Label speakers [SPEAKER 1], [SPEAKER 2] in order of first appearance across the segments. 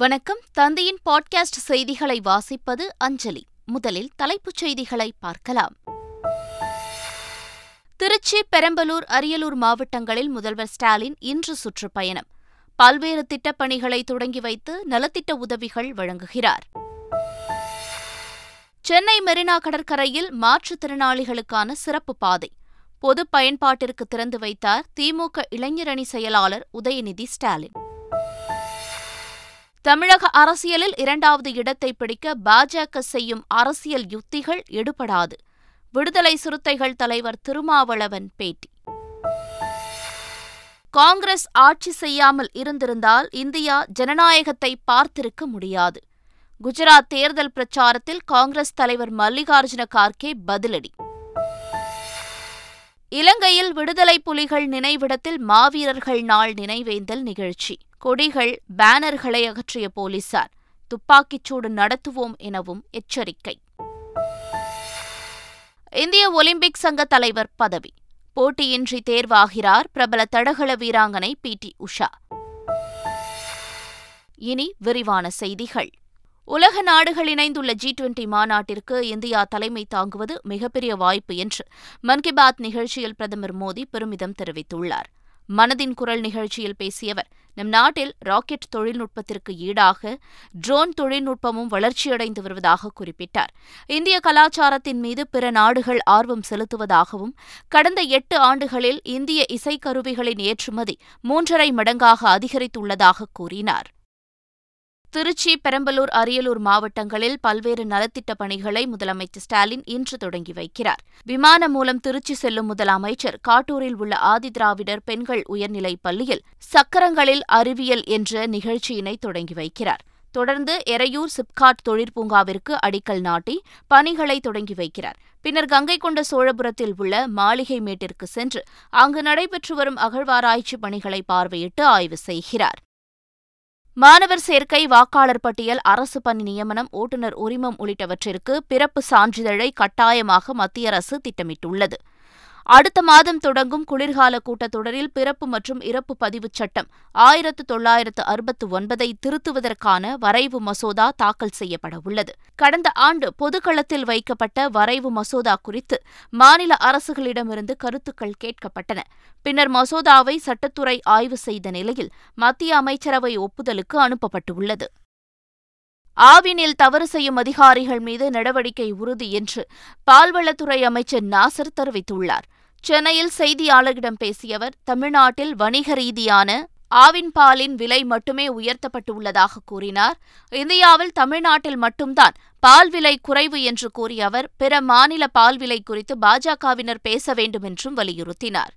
[SPEAKER 1] வணக்கம். தந்தையின் பாட்காஸ்ட் செய்திகளை வாசிப்பது அஞ்சலி. முதலில் தலைப்புச் செய்திகளை பார்க்கலாம். திருச்சி பெரம்பலூர் அரியலூர் மாவட்டங்களில் முதல்வர் ஸ்டாலின் இன்று சுற்றுப்பயணம். பல்வேறு திட்டப்பணிகளை தொடங்கி வைத்து நலத்திட்ட உதவிகள் வழங்குகிறார். சென்னை மெரினா கடற்கரையில் மாற்றுத்திறனாளிகளுக்கான சிறப்பு பாதை. பொது பயன்பாட்டிற்கு திறந்து வைத்தார் திமுக இளைஞரணி செயலாளர் உதயநிதி ஸ்டாலின். தமிழக அரசியலில் இரண்டாவது இடத்தை பிடிக்க பாஜக செய்யும் அரசியல் யுத்திகள் எடுபடாது. விடுதலை சிறுத்தைகள் தலைவர் திருமாவளவன் பேட்டி. காங்கிரஸ் ஆட்சி செய்யாமல் இருந்திருந்தால் இந்தியா ஜனநாயகத்தை பார்த்திருக்க முடியாது. குஜராத் தேர்தல் பிரச்சாரத்தில் காங்கிரஸ் தலைவர் மல்லிகார்ஜுன கார்கே பதிலடி. இலங்கையில் விடுதலை புலிகள் நினைவிடத்தில் மாவீரர்கள் நாள் நினைவேந்தல் நிகழ்ச்சி. கொடிகள் பேனர்களை அகற்றிய போலீசார். துப்பாக்கிச்சூடு நடத்துவோம் எனவும் எச்சரிக்கை. இந்திய ஒலிம்பிக் சங்க தலைவர் பதவி. போட்டியின்றி தேர்வாகிறார் பிரபல தடகள வீராங்கனை பி. டி. உஷா. இனி விரிவான செய்திகள். உலக நாடுகள் இணைந்துள்ள ஜி டுவெண்டி மாநாட்டிற்கு இந்தியா தலைமை தாங்குவது மிகப்பெரிய வாய்ப்பு என்று மன் கி பாத் நிகழ்ச்சியில் பிரதமர் மோடி பெருமிதம் தெரிவித்துள்ளார். மனதின் குரல் நிகழ்ச்சியில் பேசிய அவர் நம் நாட்டில் ராக்கெட் தொழில்நுட்பத்திற்கு ஈடாக ட்ரோன் தொழில்நுட்பமும் வளர்ச்சியடைந்து வருவதாக குறிப்பிட்டார். இந்திய கலாச்சாரத்தின் மீது பிற நாடுகள் ஆர்வம் செலுத்துவதாகவும் கடந்த எட்டு ஆண்டுகளில் இந்திய இசைக்கருவிகளின் ஏற்றுமதி மூன்றரை மடங்காக அதிகரித்துள்ளதாக கூறினார். திருச்சி பெரம்பலூர் அரியலூர் மாவட்டங்களில் பல்வேறு நலத்திட்ட பணிகளை முதலமைச்சர் ஸ்டாலின் இன்று தொடங்கி வைக்கிறார். விமானம் மூலம் திருச்சி செல்லும் முதலமைச்சர் காட்டூரில் உள்ள ஆதிதிராவிடர் பெண்கள் உயர்நிலைப் பள்ளியில் சக்கரங்களில் அறிவியல் என்ற நிகழ்ச்சியினை தொடங்கி வைக்கிறார். தொடர்ந்து எரையூர் சிப்காட் தொழிற்பூங்காவிற்கு அடிக்கல் நாட்டி பணிகளை தொடங்கி வைக்கிறார். பின்னர் கங்கை கொண்ட சோழபுரத்தில் உள்ள மாளிகை மேட்டிற்கு சென்று அங்கு நடைபெற்று வரும் அகழ்வாராய்ச்சி பணிகளை பார்வையிட்டு ஆய்வு செய்கிறார். மாணவர் சேர்க்கை வாக்காளர் பட்டியல் அரசு பணி நியமனம் ஓட்டுநர் உரிமம் உள்ளிட்டவற்றிற்கு பிறப்பு சான்றிதழை கட்டாயமாக மத்திய அரசு திட்டமிட்டுள்ளது. அடுத்த மாதம் தொடங்கும் குளிர்கால கூட்டத்தொடரில் பிறப்பு மற்றும் இறப்பு பதிவுச் சட்டம் ஆயிரத்து தொள்ளாயிரத்து அறுபத்து ஒன்பதை திருத்துவதற்கான வரைவு மசோதா தாக்கல் செய்யப்பட உள்ளது. கடந்த ஆண்டு பொதுக்களத்தில் வைக்கப்பட்ட வரைவு மசோதா குறித்து மாநில அரசுகளிடமிருந்து கருத்துக்கள் கேட்கப்பட்டன. பின்னர் மசோதாவை சட்டத்துறை ஆய்வு செய்த நிலையில் மத்திய அமைச்சரவை ஒப்புதலுக்கு அனுப்பப்பட்டுள்ளது. ஆவினில் தவறு செய்யும் அதிகாரிகள் மீது நடவடிக்கை உறுதி என்று பால்வளத்துறை அமைச்சர் நாசர் தெரிவித்துள்ளார். சென்னையில் செய்தியாளர்களிடம் பேசிய அவர் தமிழ்நாட்டில் வணிக ரீதியான ஆவின் பாலின் விலை மட்டுமே உயர்த்தப்பட்டுள்ளதாக கூறினார். இந்தியாவில் தமிழ்நாட்டில் மட்டும்தான் பால் விலை குறைவு என்று கூறிய அவர் பிற மாநில பால் விலை குறித்து பாஜகவினர் பேச வேண்டும் என்றும் வலியுறுத்தினார்.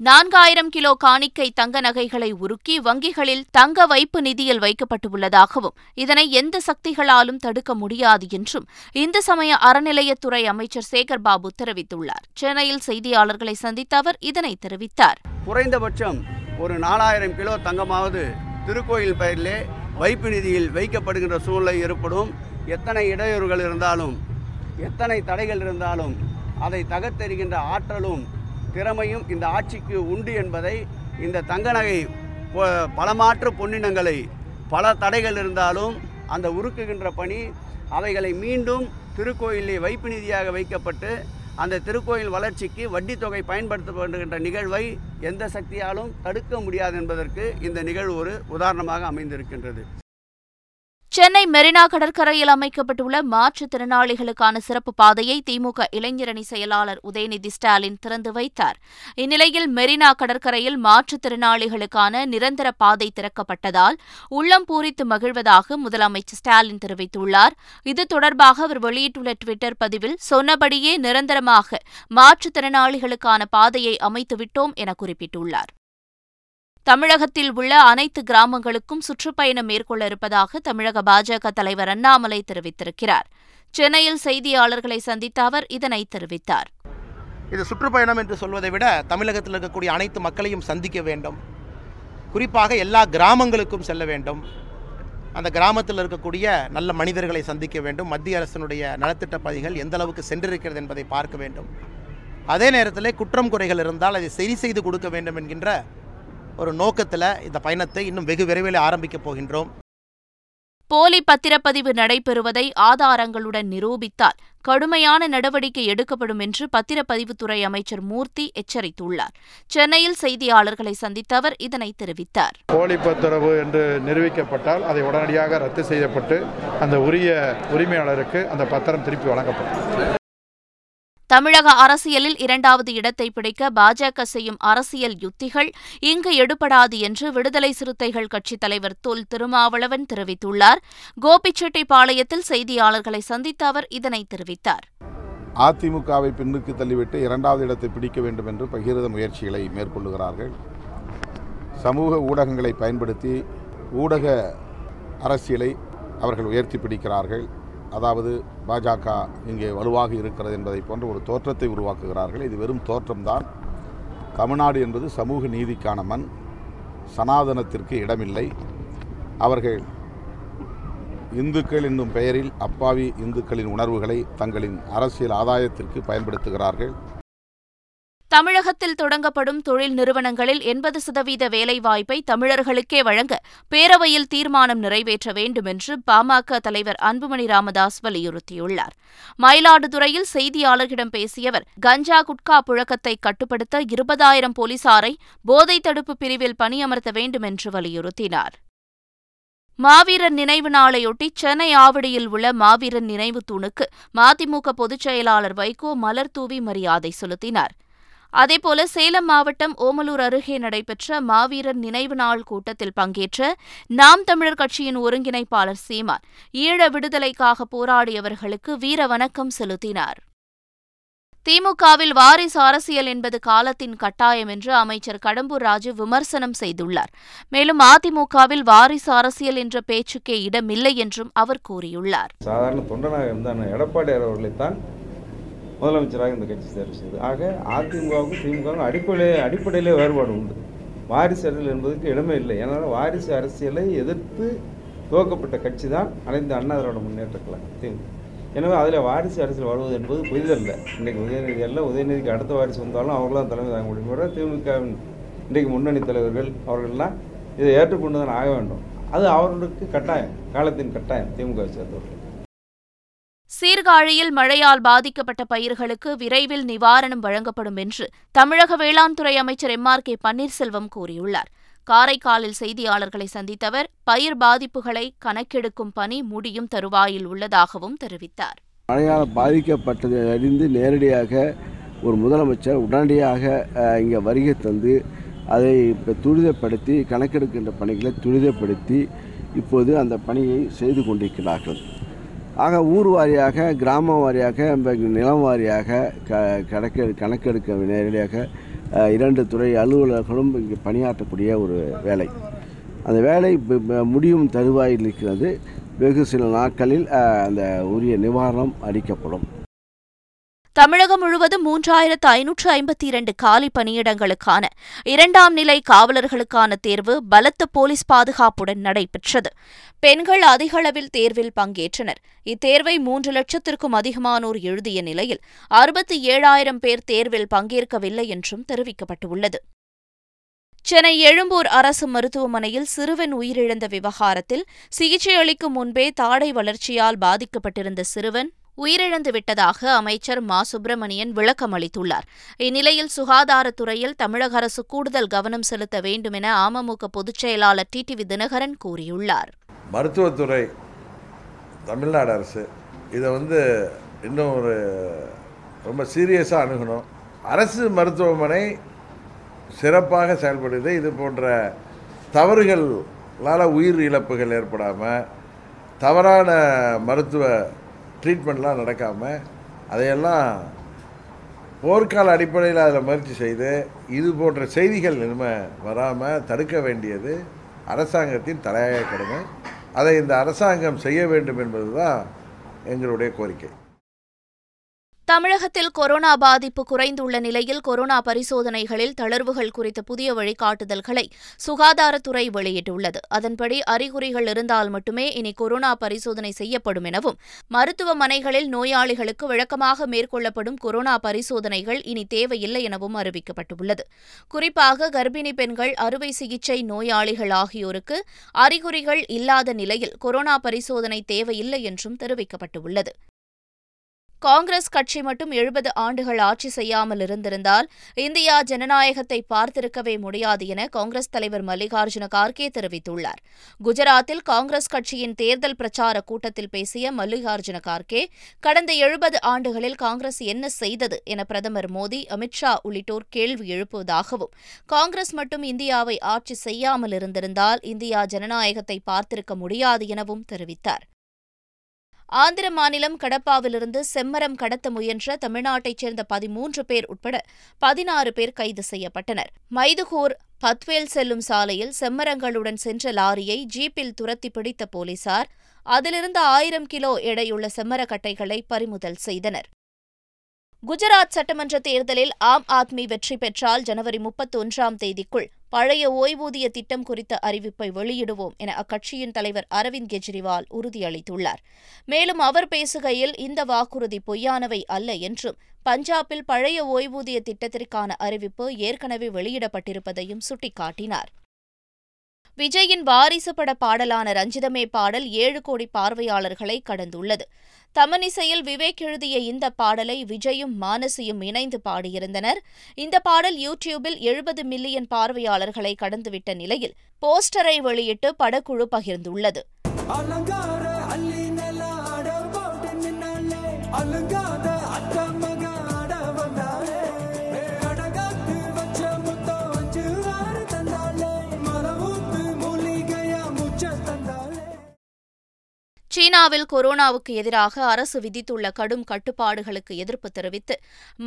[SPEAKER 1] நான்காயிரம் கிலோ காணிக்கை தங்க நகைகளை உருக்கி வங்கிகளில் தங்க வைப்பு நிதியில் வைக்கப்பட்டுள்ளதாகவும் இதனை எந்த சக்திகளாலும் தடுக்க முடியாது என்றும் இந்து சமய அறநிலையத்துறை அமைச்சர் சேகர் பாபு தெரிவித்துள்ளார். சென்னையில் செய்தியாளர்களை சந்தித்த அவர் இதனை தெரிவித்தார்.
[SPEAKER 2] குறைந்தபட்சம் ஒரு நாலாயிரம் கிலோ தங்கமாவது திருக்கோயில் பெயரிலே வைப்பு நிதியில் வைக்கப்படுகின்ற சூழ்நிலை ஏற்படும். எத்தனை இடையூறுகள் இருந்தாலும் எத்தனை தடைகள் இருந்தாலும் அதை தகர்த்தெறிகின்ற ஆற்றலும் திறமையும் இந்த ஆட்சிக்கு உண்டு என்பதை இந்த தங்க நகை பொ- பலமாற்று பொன்னினங்களை பல தடைகள் இருந்தாலும் அந்த உருக்குகின்ற பணி அவைகளை மீண்டும் திருக்கோயிலே வைப்பு நிதியாக வைக்கப்பட்டு அந்த திருக்கோயில் வளர்ச்சிக்கு வட்டி தொகை பயன்படுத்தப்படுகின்ற நிகழ்வை எந்த சக்தியாலும் தடுக்க முடியாது என்பதற்கு இந்த நிகழ்வு ஒரு உதாரணமாக அமைந்திருக்கின்றது.
[SPEAKER 1] சென்னை மெரினா கடற்கரையில் அமைக்கப்பட்டுள்ள மாற்றுத்திறனாளிகளுக்கான சிறப்பு பாதையை திமுக இளைஞரணி செயலாளர் உதயநிதி ஸ்டாலின் திறந்து வைத்தார். இந்நிலையில் மெரினா கடற்கரையில் மாற்றுத்திறனாளிகளுக்கான நிரந்தர பாதை திறக்கப்பட்டதால் உள்ளம் பூரித்து மகிழ்வதாக முதலமைச்சர் ஸ்டாலின் தெரிவித்துள்ளார். இது தொடர்பாக அவர் வெளியிட்டுள்ள டுவிட்டர் பதிவில் சொன்னபடியே நிரந்தரமாக மாற்றுத்திறனாளிகளுக்கான பாதையை அமைத்துவிட்டோம் என குறிப்பிட்டுள்ளார். தமிழகத்தில் உள்ள அனைத்து கிராமங்களுக்கும் சுற்றுப்பயணம் மேற்கொள்ள இருப்பதாக தமிழக பாஜக தலைவர் அண்ணாமலை தெரிவித்திருக்கிறார். சென்னையில் செய்தியாளர்களை சந்தித்த அவர் இதனை தெரிவித்தார்.
[SPEAKER 3] இது சுற்றுப்பயணம் என்று சொல்வதை விட தமிழகத்தில் இருக்கக்கூடிய அனைத்து மக்களையும் சந்திக்க வேண்டும். குறிப்பாக எல்லா கிராமங்களுக்கும் செல்ல வேண்டும். அந்த கிராமத்தில் இருக்கக்கூடிய நல்ல மனிதர்களை சந்திக்க வேண்டும். மத்திய அரசினுடைய நலத்திட்ட பதிகள் எந்த அளவுக்கு சென்றிருக்கிறது என்பதை பார்க்க வேண்டும். அதே நேரத்தில் குற்றம் குறைகள் இருந்தால் அதை சரி செய்து கொடுக்க வேண்டும் என்கின்ற ஒரு நோக்கத்தில் இந்த பயணத்தை இன்னும் வெகு விரைவில் ஆரம்பிக்கப் போகின்றோம்.
[SPEAKER 1] போலி பத்திரப்பதிவு நடைபெறுவதை ஆதாரங்களுடன் நிரூபித்தால் கடுமையான நடவடிக்கை எடுக்கப்படும் என்று பத்திரப்பதிவுத்துறை அமைச்சர் மூர்த்தி எச்சரித்துள்ளார். சென்னையில் செய்தியாளர்களை சந்தித்த அவர் இதனை தெரிவித்தார்.
[SPEAKER 4] போலி பத்திரவு என்று நிரூபிக்கப்பட்டால் அதை உடனடியாக ரத்து செய்யப்பட்டு அந்த உரிய உரிமையாளருக்கு அந்த பத்திரம் திருப்பி வழங்கப்படும்.
[SPEAKER 1] தமிழக அரசியலில் இரண்டாவது இடத்தை பிடிக்க பாஜக செய்யும் அரசியல் யுத்திகள் இங்கு எடுபடாது என்று விடுதலை சிறுத்தைகள் கட்சித் தலைவர் தொல் திருமாவளவன் தெரிவித்துள்ளார். கோபிச்செட்டிப்பாளையத்தில் செய்தியாளர்களை சந்தித்த அவர் இதனை தெரிவித்தார்.
[SPEAKER 5] அதிமுகவை பின்னுக்கு தள்ளிவிட்டு இரண்டாவது இடத்தை பிடிக்க வேண்டும் என்று பகிரத முயற்சிகளை மேற்கொள்ளுகிறார்கள். சமூக ஊடகங்களை பயன்படுத்தி ஊடக அரசியலை அவர்கள் உயர்த்தி பிடிக்கிறார்கள். அதாவது பாஜக இங்கே வலுவாக இருக்கிறது என்பதை போன்ற ஒரு தோற்றத்தை உருவாக்குகிறார்கள். இது வெறும் தோற்றம்தான். தமிழ்நாடு என்பது சமூக நீதிக்கான மண். சனாதனத்திற்கு இடமில்லை. அவர்கள் இந்துக்கள் என்னும் பெயரில் அப்பாவி இந்துக்களின் உணர்வுகளை தங்களின் அரசியல் ஆதாயத்திற்கு பயன்படுத்துகிறார்கள்.
[SPEAKER 1] தமிழகத்தில் தொடங்கப்படும் தொழில் நிறுவனங்களில் எண்பது சதவீத வேலைவாய்ப்பை தமிழர்களுக்கே வழங்க பேரவையில் தீர்மானம் நிறைவேற்ற வேண்டும் என்று பாமக தலைவர் அன்புமணி ராமதாஸ் வலியுறுத்தியுள்ளார். மயிலாடுதுறையில் செய்தியாளர்களிடம் பேசியவர் கஞ்சா குட்கா புழக்கத்தை கட்டுப்படுத்த இருபதாயிரம் போலீசாரை போதை தடுப்பு பிரிவில் பணியமர்த்த வேண்டும் என்று வலியுறுத்தினார். மாவீரர் நினைவு நாளையொட்டி சென்னை ஆவடியில் உள்ள மாவீரர் நினைவு தூணுக்கு மதிமுக பொதுச் செயலாளர் வைகோ மலர் தூவி மரியாதை செலுத்தினார். அதேபோல சேலம் மாவட்டம் ஓமலூர் அருகே நடைபெற்ற மாவீரர் நினைவு நாள் கூட்டத்தில் பங்கேற்ற நாம் தமிழர் கட்சியின் ஒருங்கிணைப்பாளர் சீமான் ஈழ விடுதலைக்காக போராடியவர்களுக்கு வீர வணக்கம் செலுத்தினார். திமுகவில் வாரிசு அரசியல் என்பது காலத்தின் கட்டாயம் என்று அமைச்சர் கடம்பூர் ராஜு விமர்சனம் செய்துள்ளார். மேலும் அதிமுகவில் வாரிசு அரசியல் என்ற பேச்சுக்கே இடமில்லை என்றும் அவர் கூறியுள்ளார்.
[SPEAKER 6] சாதாரண தொண்டனாக இருந்தான எடப்பாடியார் அவர்களைத்தான் முதலமைச்சராக இந்த கட்சி தேர்வு செய்தது. ஆக அதிமுகவுக்கும் திமுகவுக்கும் அடிப்படை அடிப்படையிலே வேறுபாடு உண்டு. வாரிசு அரசியல் என்பதற்கு இடமே இல்லை. ஏன்னா வாரிசு அரசியலை எதிர்த்து துவக்கப்பட்ட கட்சி தான் அனைத்து அண்ணா திராவிட முன்னேற்ற கழகம் திமுக. எனவே அதில் வாரிசு அரசியல் வருவது என்பது புதிதல்ல. இன்றைக்கு உதயநிதி அல்ல உதயநிதிக்கு அடுத்த வாரிசு வந்தாலும் அவர்களாம் தலைமை தாங்க முடியும். கூட திமுகவின் இன்றைக்கு முன்னணி தலைவர்கள் அவர்கள்லாம் இதை ஏற்றுக்கொண்டு தான் ஆக வேண்டும். அது அவர்களுக்கு கட்டாயம் காலத்தின் கட்டாயம் திமுக சேர்ந்தவர்கள்.
[SPEAKER 1] சீர்காழியில் மழையால் பாதிக்கப்பட்ட பயிர்களுக்கு விரைவில் நிவாரணம் வழங்கப்படும் என்று தமிழக வேளாண் துறை அமைச்சர் எம் ஆர் கே பன்னீர்செல்வம் கூறியுள்ளார். காரைக்காலில் செய்தியாளர்களை சந்தித்தவர் பயிர் பாதிப்புகளை கணக்கெடுக்கும் பணி முடியும் தருவாயில் உள்ளதாகவும் தெரிவித்தார்.
[SPEAKER 7] மழையால் பாதிக்கப்பட்டதை அறிந்து நேரடியாக ஒரு முதலமைச்சர் உடனடியாக இங்கே வருகை தந்து அதை இப்போ துரிதப்படுத்தி கணக்கெடுக்கின்ற பணிகளை துரிதப்படுத்தி இப்போது அந்த பணியை செய்து கொண்டிருக்கிறார்கள். ஆக ஊர் வாரியாக கிராம வாரியாக நிலம் வாரியாக க கணக்கெடு கணக்கெடுக்க நேரடியாக இரண்டு துறை அலுவலர்களும் இங்கே பணியாற்றக்கூடிய ஒரு வேலை. அந்த வேலை முடியும் தருவாயில் இருக்கிறது. வெகு சில நாட்களில் அந்த உரிய நிவாரணம் அளிக்கப்படும்.
[SPEAKER 1] தமிழகம் முழுவதும் மூன்றாயிரத்து ஐநூற்று ஐம்பத்தி இரண்டு காலி பணியிடங்களுக்கான இரண்டாம் நிலை காவலர்களுக்கான தேர்வு பலத்த போலீஸ் பாதுகாப்புடன் நடைபெற்றது. பெண்கள் அதிகளவில் தேர்வில் பங்கேற்றனர். இத்தேர்வை மூன்று லட்சத்திற்கும் அதிகமானோர் எழுதிய நிலையில் அறுபத்தி ஏழாயிரம் பேர் தேர்வில் பங்கேற்கவில்லை என்றும் தெரிவிக்கப்பட்டுள்ளது. சென்னை எழும்பூர் அரசு மருத்துவமனையில் சிறுவன் உயிரிழந்த விவகாரத்தில் சிகிச்சை அளிக்கும் முன்பே தாடை வளர்ச்சியால் பாதிக்கப்பட்டிருந்த சிறுவன் உயிரிழந்து விட்டதாக அமைச்சர் மா. சுப்பிரமணியன் விளக்கம் அளித்துள்ளார். இந்நிலையில் சுகாதாரத்துறையில் தமிழக அரசு கூடுதல் கவனம் செலுத்த வேண்டும் என அமமுக பொதுச் செயலாளர் டிடிவி தினகரன் கூறியுள்ளார்.
[SPEAKER 8] மருத்துவத்துறை தமிழ்நாடு அரசு இதை வந்து இன்னும் ஒரு ரொம்ப சீரியஸாக அணுகணும். அரசு மருத்துவமனை சிறப்பாக செயல்படுது. இது போன்ற தவறுகளால் உயிர் இழப்புகள் ஏற்படாமல் தவறான மருத்துவ ட்ரீட்மெண்ட்லாம் நடக்காமல் அதையெல்லாம் போர்க்கால அடிப்படையில் அதில் முயற்சி செய்து இது போன்ற செய்திகள் இனிமேல் வராமல் தடுக்க வேண்டியது அரசாங்கத்தின் தலையாய கடமை. அதை இந்த அரசாங்கம் செய்ய வேண்டும் என்பது தான் எங்களுடைய கோரிக்கை.
[SPEAKER 1] தமிழகத்தில் கொரோனா பாதிப்பு குறைந்துள்ள நிலையில் கொரோனா பரிசோதனைகளில் தளர்வுகள் குறித்த புதிய வழிகாட்டுதல்களை சுகாதாரத்துறை வெளியிட்டுள்ளது. அதன்படி அறிகுறிகள் இருந்தால் மட்டுமே இனி கொரோனா பரிசோதனை செய்யப்படும் எனவும் மருத்துவமனைகளில் நோயாளிகளுக்கு வழக்கமாக மேற்கொள்ளப்படும் கொரோனா பரிசோதனைகள் இனி தேவையில்லை எனவும் அறிவிக்கப்பட்டுள்ளது. குறிப்பாக கர்ப்பிணி பெண்கள் அறுவை சிகிச்சை நோயாளிகள் ஆகியோருக்கு அறிகுறிகள் இல்லாத நிலையில் கொரோனா பரிசோதனை தேவையில்லை என்றும் தெரிவிக்கப்பட்டுள்ளது. காங்கிரஸ் கட்சி மட்டும் எழுபது ஆண்டுகள் ஆட்சி செய்யாமல் இருந்திருந்தால் இந்தியா ஜனநாயகத்தை பார்த்திருக்கவே முடியாது என காங்கிரஸ் தலைவர் மல்லிகார்ஜுன கார்கே தெரிவித்துள்ளார். குஜராத்தில் காங்கிரஸ் கட்சியின் தேர்தல் பிரச்சார கூட்டத்தில் பேசிய மல்லிகார்ஜுன கார்கே கடந்த எழுபது ஆண்டுகளில் காங்கிரஸ் என்ன செய்தது என பிரதமர் மோடி அமித்ஷா உள்ளிட்டோர் கேள்வி எழுப்புவதாகவும் காங்கிரஸ் மட்டும் இந்தியாவை ஆட்சி செய்யாமல் இருந்திருந்தால் இந்தியா ஜனநாயகத்தை பார்த்திருக்க முடியாது எனவும் தெரிவித்தார். ஆந்திர மாநிலம் கடப்பாவிலிருந்து செம்மரம் கடத்த முயன்ற தமிழ்நாட்டைச் சேர்ந்த பதிமூன்று பேர் உட்பட பதினாறு பேர் கைது செய்யப்பட்டனர். மைதுகூர் பத்வேல் செல்லும் சாலையில் செம்மரங்களுடன் சென்ற லாரியை ஜீப்பில் துரத்தி பிடித்த போலீசார் அதிலிருந்து ஆயிரம் கிலோ எடையுள்ள செம்மரக்கட்டைகளை பறிமுதல் செய்தனர். குஜராத் சட்டமன்ற தேர்தலில் ஆம் ஆத்மி வெற்றி பெற்றால் ஜனவரி முப்பத்தொன்றாம் தேதிக்குள் பழைய ஓய்வூதிய திட்டம் குறித்த அறிவிப்பை வெளியிடுவோம் என அக்கட்சியின் தலைவர் அரவிந்த் கெஜ்ரிவால் உறுதியளித்துள்ளார். மேலும் அவர் பேசுகையில் இந்த வாக்குறுதி பொய்யானவை அல்ல என்றும் பஞ்சாபில் பழைய ஓய்வூதிய திட்டத்திற்கான அறிவிப்பு ஏற்கனவே வெளியிடப்பட்டிருப்பதையும் சுட்டிக்காட்டினார். விஜயின் வாரிசு பட பாடலான ரஞ்சிதமே பாடல் ஏழு கோடி பார்வையாளர்களை கடந்துள்ளது. தமனிசையில் விவேக் எழுதிய இந்த பாடலை விஜயும் மானசியும் இணைந்து பாடியிருந்தனர். இந்த பாடல் யூடியூபில் எழுபது மில்லியன் பார்வையாளர்களை கடந்துவிட்ட நிலையில் போஸ்டரை வெளியிட்டு படக்குழு பகிர்ந்துள்ளது. சீனாவில் கொரோனாவுக்கு எதிராக அரசு விதித்துள்ள கடும் கட்டுப்பாடுகளுக்கு எதிர்ப்பு தெரிவித்து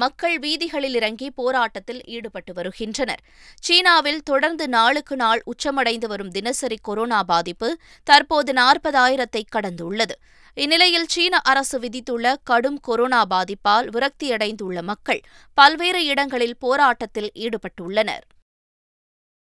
[SPEAKER 1] மக்கள் வீதிகளில் இறங்கி போராட்டத்தில் ஈடுபட்டு வருகின்றனர். சீனாவில் தொடர்ந்து நாளுக்கு நாள் உச்சமடைந்து வரும் தினசரி கொரோனா பாதிப்பு தற்போது நாற்பதாயிரத்தை கடந்துள்ளது. இந்நிலையில் சீன அரசு விதித்துள்ள கடும் கொரோனா பாதிப்பால் விரக்தியடைந்துள்ள மக்கள் பல்வேறு இடங்களில் போராட்டத்தில் ஈடுபட்டுள்ளனர்.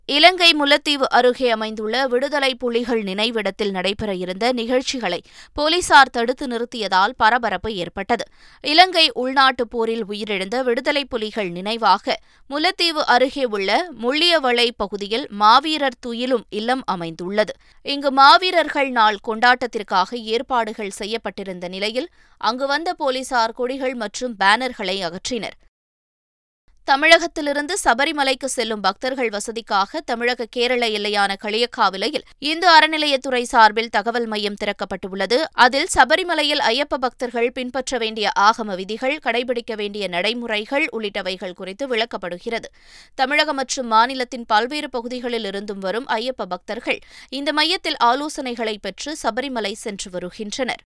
[SPEAKER 1] இலங்கை முல்லத்தீவு அருகே அமைந்துள்ள விடுதலை புலிகள் நினைவிடத்தில் நடைபெற இருந்த நிகழ்ச்சிகளை போலீசார் தடுத்து நிறுத்தியதால் பரபரப்பு ஏற்பட்டது. இலங்கை உள்நாட்டுப் போரில் உயிரிழந்த விடுதலை புலிகள் நினைவாக முல்லத்தீவு அருகே உள்ள முள்ளியவளை பகுதியில் மாவீரர் துயிலும் இல்லம் அமைந்துள்ளது. இங்கு மாவீரர்கள் நாள் கொண்டாட்டத்திற்காக ஏற்பாடுகள் செய்யப்பட்டிருந்த நிலையில் அங்கு வந்த போலீசார் கொடிகள் மற்றும் பேனர்களை அகற்றினர். தமிழகத்திலிருந்து சபரிமலைக்கு செல்லும் பக்தர்கள் வசதிக்காக தமிழக கேரள எல்லையான களியக்காவிலையில் இந்து அறநிலையத்துறை சார்பில் தகவல் மையம் திறக்கப்பட்டுள்ளது. அதில் சபரிமலையில் ஐயப்ப பக்தர்கள் பின்பற்ற வேண்டிய ஆகம விதிகள் கடைபிடிக்க வேண்டிய நடைமுறைகள் உள்ளிட்டவைகள் குறித்து விளக்கப்படுகிறது. தமிழகம் மற்றும் மாநிலத்தின் பல்வேறு பகுதிகளில் இருந்தும் வரும் ஐயப்ப பக்தர்கள் இந்த மையத்தில் ஆலோசனைகளை பெற்று சபரிமலை சென்று வருகின்றனர்.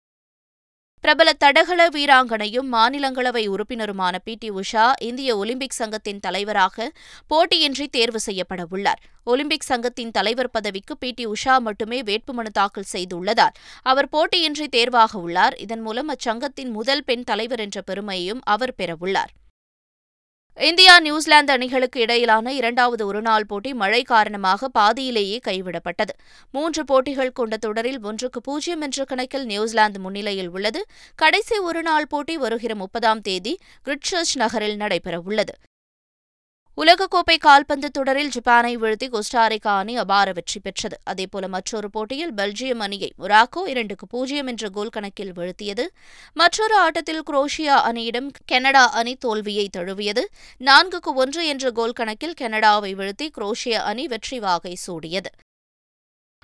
[SPEAKER 1] பிரபல தடகள வீராங்கனையும் மாநிலங்களவை உறுப்பினருமான பி. டி. உஷா இந்திய ஒலிம்பிக் சங்கத்தின் தலைவராக போட்டியின்றி தேர்வு செய்யப்பட உள்ளார். ஒலிம்பிக் சங்கத்தின் தலைவர் பதவிக்கு பி. டி. உஷா மட்டுமே வேட்புமனு தாக்கல் செய்துள்ளதால் அவர் போட்டியின்றி தேர்வாக உள்ளார். இதன் மூலம் அச்சங்கத்தின் முதல் பெண் தலைவர் என்ற பெருமையையும் அவர் பெறவுள்ளார் இந்தியா நியூசிலாந்து அணிகளுக்கு இடையிலான இரண்டாவது ஒருநாள் போட்டி மழை காரணமாக பாதியிலேயே கைவிடப்பட்டது. மூன்று போட்டிகள் கொண்ட தொடரில் ஒன்றுக்கு பூஜ்ஜியம் என்ற கணக்கில் நியூசிலாந்து முன்னிலையில் உள்ளது. கடைசி ஒருநாள் போட்டி வருகிற முப்பதாம் தேதி கிரிட்சர்ச் நகரில் நடைபெறவுள்ளது. உலகக்கோப்பை கால்பந்து தொடரில் ஜப்பானை வீழ்த்தி கோஸ்டாரிக்கா அணி அபார வெற்றி பெற்றது. அதேபோல மற்றொரு போட்டியில் பெல்ஜியம் அணியை மொராக்கோ இரண்டுக்கு பூஜ்ஜியம் என்ற கோல் கணக்கில் வீழ்த்தியது. மற்றொரு ஆட்டத்தில் குரோஷியா அணியிடம் கனடா அணி தோல்வியை தழுவியது. நான்குக்கு ஒன்று என்ற கோல் கணக்கில் கனடாவை வீழ்த்தி குரோஷியா அணி வெற்றி வாகை சூடியது.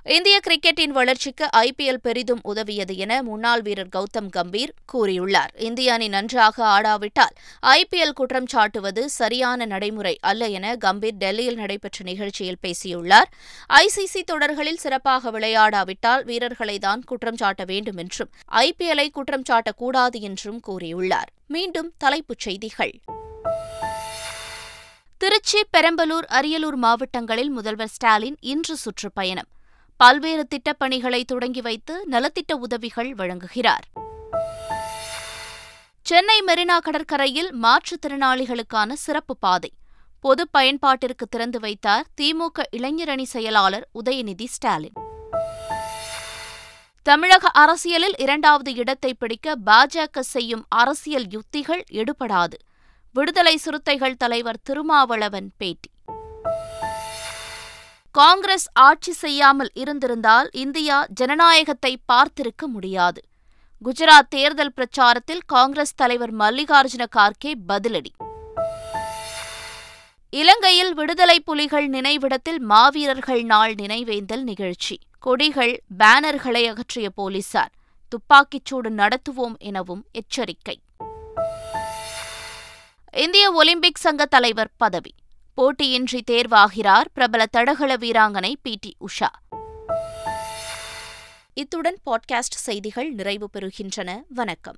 [SPEAKER 1] இந்திய கிரிக்கெட்டின் வளர்ச்சிக்கு ஐபிஎல் பெரிதும் உதவியது என முன்னாள் வீரர் கௌதம் கம்பீர் கூறியுள்ளார். இந்திய அணி நன்றாக ஆடாவிட்டால் ஐபிஎல் குற்றம் சாட்டுவது சரியான நடைமுறை அல்ல என கம்பீர் டெல்லியில் நடைபெற்ற நிகழ்ச்சியில் பேசியுள்ளார். ஐசிசி தொடர்களில் சிறப்பாக விளையாடாவிட்டால் வீரர்களை தான் குற்றம் சாட்ட வேண்டும் என்றும் ஐபிஎல்லை குற்றம் சாட்டக்கூடாது என்றும் கூறியுள்ளார். மீண்டும் தலைப்புச் செய்திகள். திருச்சி பெரம்பலூர் அரியலூர் மாவட்டங்களில் முதல்வர் ஸ்டாலின் இன்று சுற்றுப்பயணம். பல்வேறு திட்டப்பணிகளை தொடங்கி வைத்து நலத்திட்ட உதவிகள் வழங்குகிறார். சென்னை மெரினா கடற்கரையில் மாற்றுத்திறனாளிகளுக்கான சிறப்பு பாதை. பொது பயன்பாட்டிற்கு திறந்து வைத்தார் திமுக இளைஞரணி செயலாளர் உதயநிதி ஸ்டாலின். தமிழக அரசியலில் இரண்டாவது இடத்தை பிடிக்க பாஜக செய்யும் அரசியல் யுத்திகள் எடுபடாது. விடுதலை சிறுத்தைகள் தலைவர் திருமாவளவன் பேட்டி. காங்கிரஸ் ஆட்சி செய்யாமல் இருந்திருந்தால் இந்தியா ஜனநாயகத்தை பார்த்திருக்க முடியாது. குஜராத் தேர்தல் பிரச்சாரத்தில் காங்கிரஸ் தலைவர் மல்லிகார்ஜுன கார்கே பதிலடி. இலங்கையில் விடுதலை புலிகள் நினைவிடத்தில் மாவீரர்கள் நாள் நினைவேந்தல் நிகழ்ச்சி. கொடிகள் பேனர்களை அகற்றிய போலீசார். துப்பாக்கிச்சூடு நடத்துவோம் எனவும் எச்சரிக்கை. இந்திய ஒலிம்பிக் சங்க தலைவர் பதவி. போட்டியின்றி தேர்வாகிறார் பிரபல தடகள வீராங்கனை பி டி உஷா. இத்துடன் பாட்காஸ்ட் செய்திகள் நிறைவு பெறுகின்றன. வணக்கம்.